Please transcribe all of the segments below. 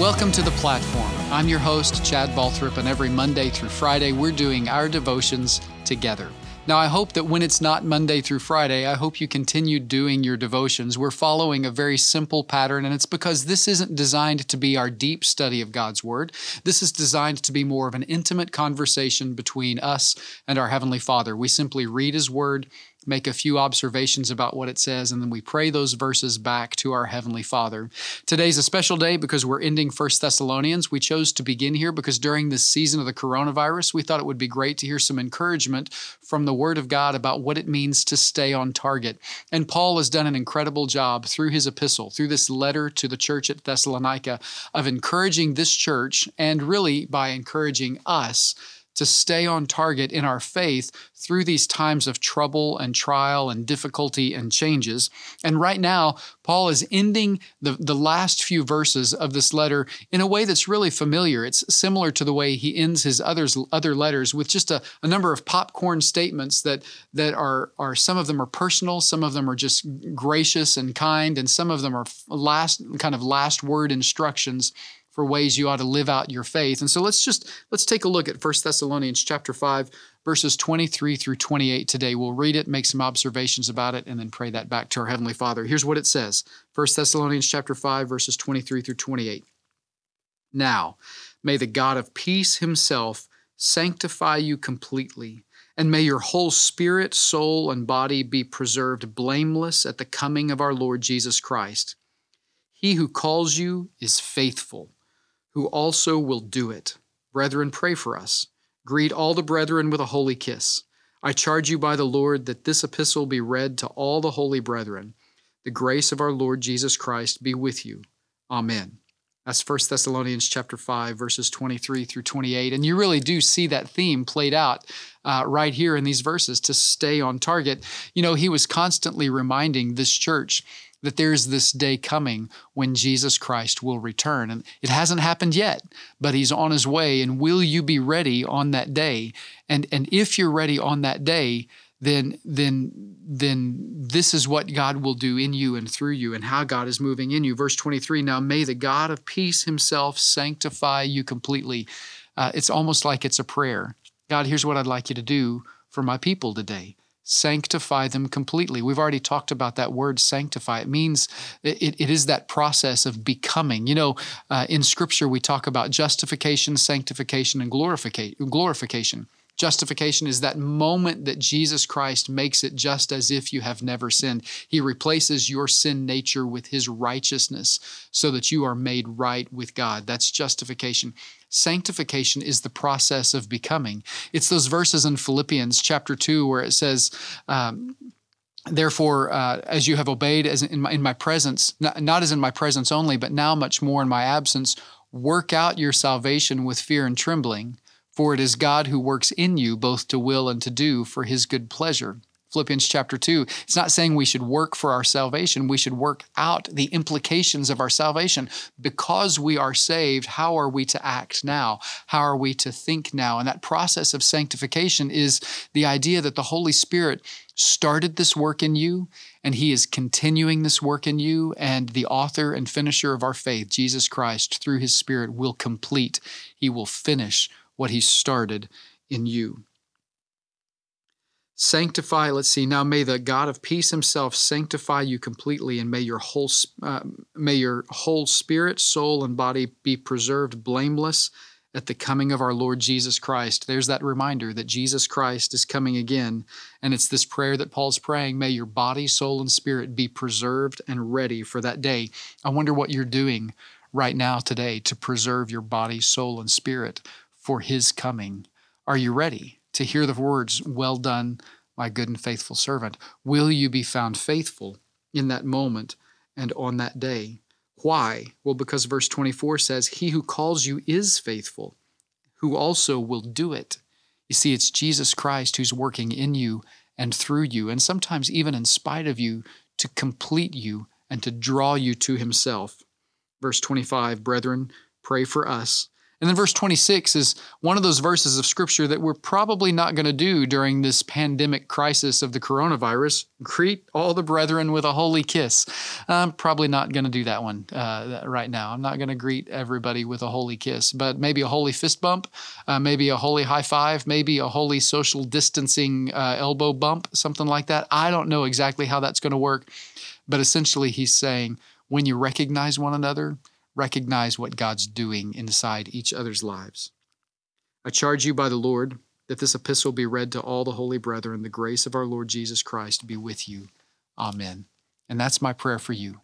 Welcome to the platform. I'm your host, Chad Balthrop, and every Monday through Friday, we're doing our devotions together. Now, I hope that when it's not Monday through Friday, I hope you continue doing your devotions. We're following a very simple pattern, and it's because this isn't designed to be our deep study of God's Word. This is designed to be more of an intimate conversation between us and our Heavenly Father. We simply read His Word, make a few observations about what it says, and then we pray those verses back to our Heavenly Father. Today's a special day because we're ending First Thessalonians. We chose to begin here because during this season of the coronavirus, we thought it would be great to hear some encouragement from the Word of God about what it means to stay on target. And Paul has done an incredible job through his epistle, through this letter to the church at Thessalonica, of encouraging this church and really by encouraging us to stay on target in our faith through these times of trouble and trial and difficulty and changes. And right now, Paul is ending the, the last few verses of this letter in a way that's really familiar. It's similar to the way he ends his others, other letters with just a, a number of popcorn statements that, that are, are, some of them are personal, some of them are just gracious and kind, and some of them are last kind of last word instructions for ways you ought to live out your faith. And so let's just let's take a look at 1 Thessalonians chapter 5 verses 23 through 28 today. We'll read it, make some observations about it and then pray that back to our heavenly Father. Here's what it says. 1 Thessalonians chapter 5 verses 23 through 28. Now, may the God of peace himself sanctify you completely, and may your whole spirit, soul, and body be preserved blameless at the coming of our Lord Jesus Christ. He who calls you is faithful who also will do it. Brethren, pray for us. Greet all the brethren with a holy kiss. I charge you by the Lord that this epistle be read to all the holy brethren. The grace of our Lord Jesus Christ be with you. Amen. That's 1 Thessalonians chapter 5, verses 23 through 28. And you really do see that theme played out uh, right here in these verses to stay on target. You know, he was constantly reminding this church that there's this day coming when Jesus Christ will return. And it hasn't happened yet, but he's on his way. And will you be ready on that day? And, and if you're ready on that day, then, then, then this is what God will do in you and through you and how God is moving in you. Verse 23 Now may the God of peace himself sanctify you completely. Uh, it's almost like it's a prayer. God, here's what I'd like you to do for my people today sanctify them completely. We've already talked about that word sanctify. It means it, it is that process of becoming. You know, uh, in Scripture, we talk about justification, sanctification, and glorification. Justification is that moment that Jesus Christ makes it just as if you have never sinned. He replaces your sin nature with his righteousness so that you are made right with God. That's justification. Sanctification is the process of becoming. It's those verses in Philippians chapter 2 where it says, um, Therefore, uh, as you have obeyed as in my, in my presence, not, not as in my presence only, but now much more in my absence, work out your salvation with fear and trembling. For it is God who works in you both to will and to do for his good pleasure. Philippians chapter 2. It's not saying we should work for our salvation. We should work out the implications of our salvation. Because we are saved, how are we to act now? How are we to think now? And that process of sanctification is the idea that the Holy Spirit started this work in you and he is continuing this work in you and the author and finisher of our faith Jesus Christ through his spirit will complete he will finish what he started in you. Sanctify, let's see, now may the God of peace himself sanctify you completely, and may your whole, uh, may your whole spirit, soul, and body be preserved blameless at the coming of our Lord Jesus Christ. There's that reminder that Jesus Christ is coming again. And it's this prayer that Paul's praying may your body, soul, and spirit be preserved and ready for that day. I wonder what you're doing right now today to preserve your body, soul, and spirit for his coming. Are you ready to hear the words, Well done, my good and faithful servant? Will you be found faithful in that moment and on that day? Why? Well, because verse 24 says, He who calls you is faithful, who also will do it. You see, it's Jesus Christ who's working in you and through you, and sometimes even in spite of you, to complete you and to draw you to Himself. Verse 25 Brethren, pray for us And then verse 26 is one of those verses of scripture that we're probably not going to do during this pandemic crisis of the coronavirus. Greet all the brethren with a holy kiss. I'm probably not going to do that one uh, right now. I'm not going to greet everybody with a holy kiss, but maybe a holy fist bump, uh, maybe a holy high five, maybe a holy social distancing uh, elbow bump, something like that. I don't know exactly how that's going to work, but essentially he's saying when you recognize one another, recognize what God's doing inside each other's lives. I charge you by the Lord that this epistle be read to all the holy brethren. The grace of our Lord Jesus Christ be with you. Amen. And that's my prayer for you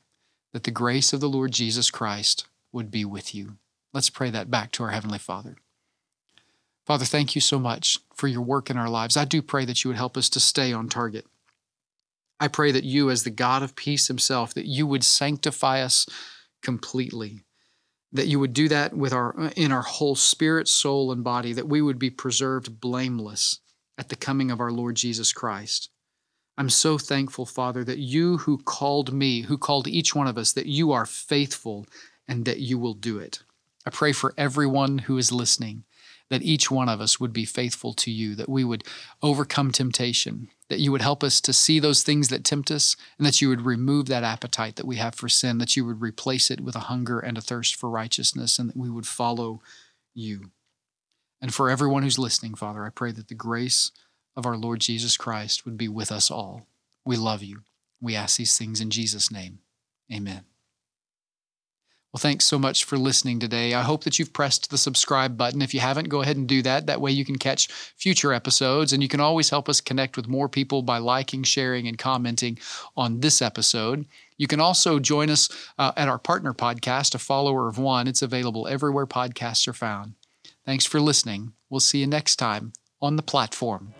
that the grace of the Lord Jesus Christ would be with you. Let's pray that back to our Heavenly Father. Father, thank you so much for your work in our lives. I do pray that you would help us to stay on target. I pray that you, as the God of peace himself, that you would sanctify us completely. That you would do that with our uh, in our whole spirit, soul, and body, that we would be preserved blameless at the coming of our Lord Jesus Christ. I'm so thankful, Father, that you who called me, who called each one of us, that you are faithful and that you will do it. I pray for everyone who is listening that each one of us would be faithful to you, that we would overcome temptation, that you would help us to see those things that tempt us, and that you would remove that appetite that we have for sin, that you would replace it with a hunger and a thirst for righteousness, and that we would follow you. And for everyone who's listening, Father, I pray that the grace of our Lord Jesus Christ would be with us all. We love you. We ask these things in Jesus' name. Amen. Well, thanks so much for listening today. I hope that you've pressed the subscribe button. If you haven't, go ahead and do that. That way you can catch future episodes, and you can always help us connect with more people by liking, sharing, and commenting on this episode. You can also join us uh, at our partner podcast, A Follower of One. It's available everywhere podcasts are found. Thanks for listening. We'll see you next time on the platform.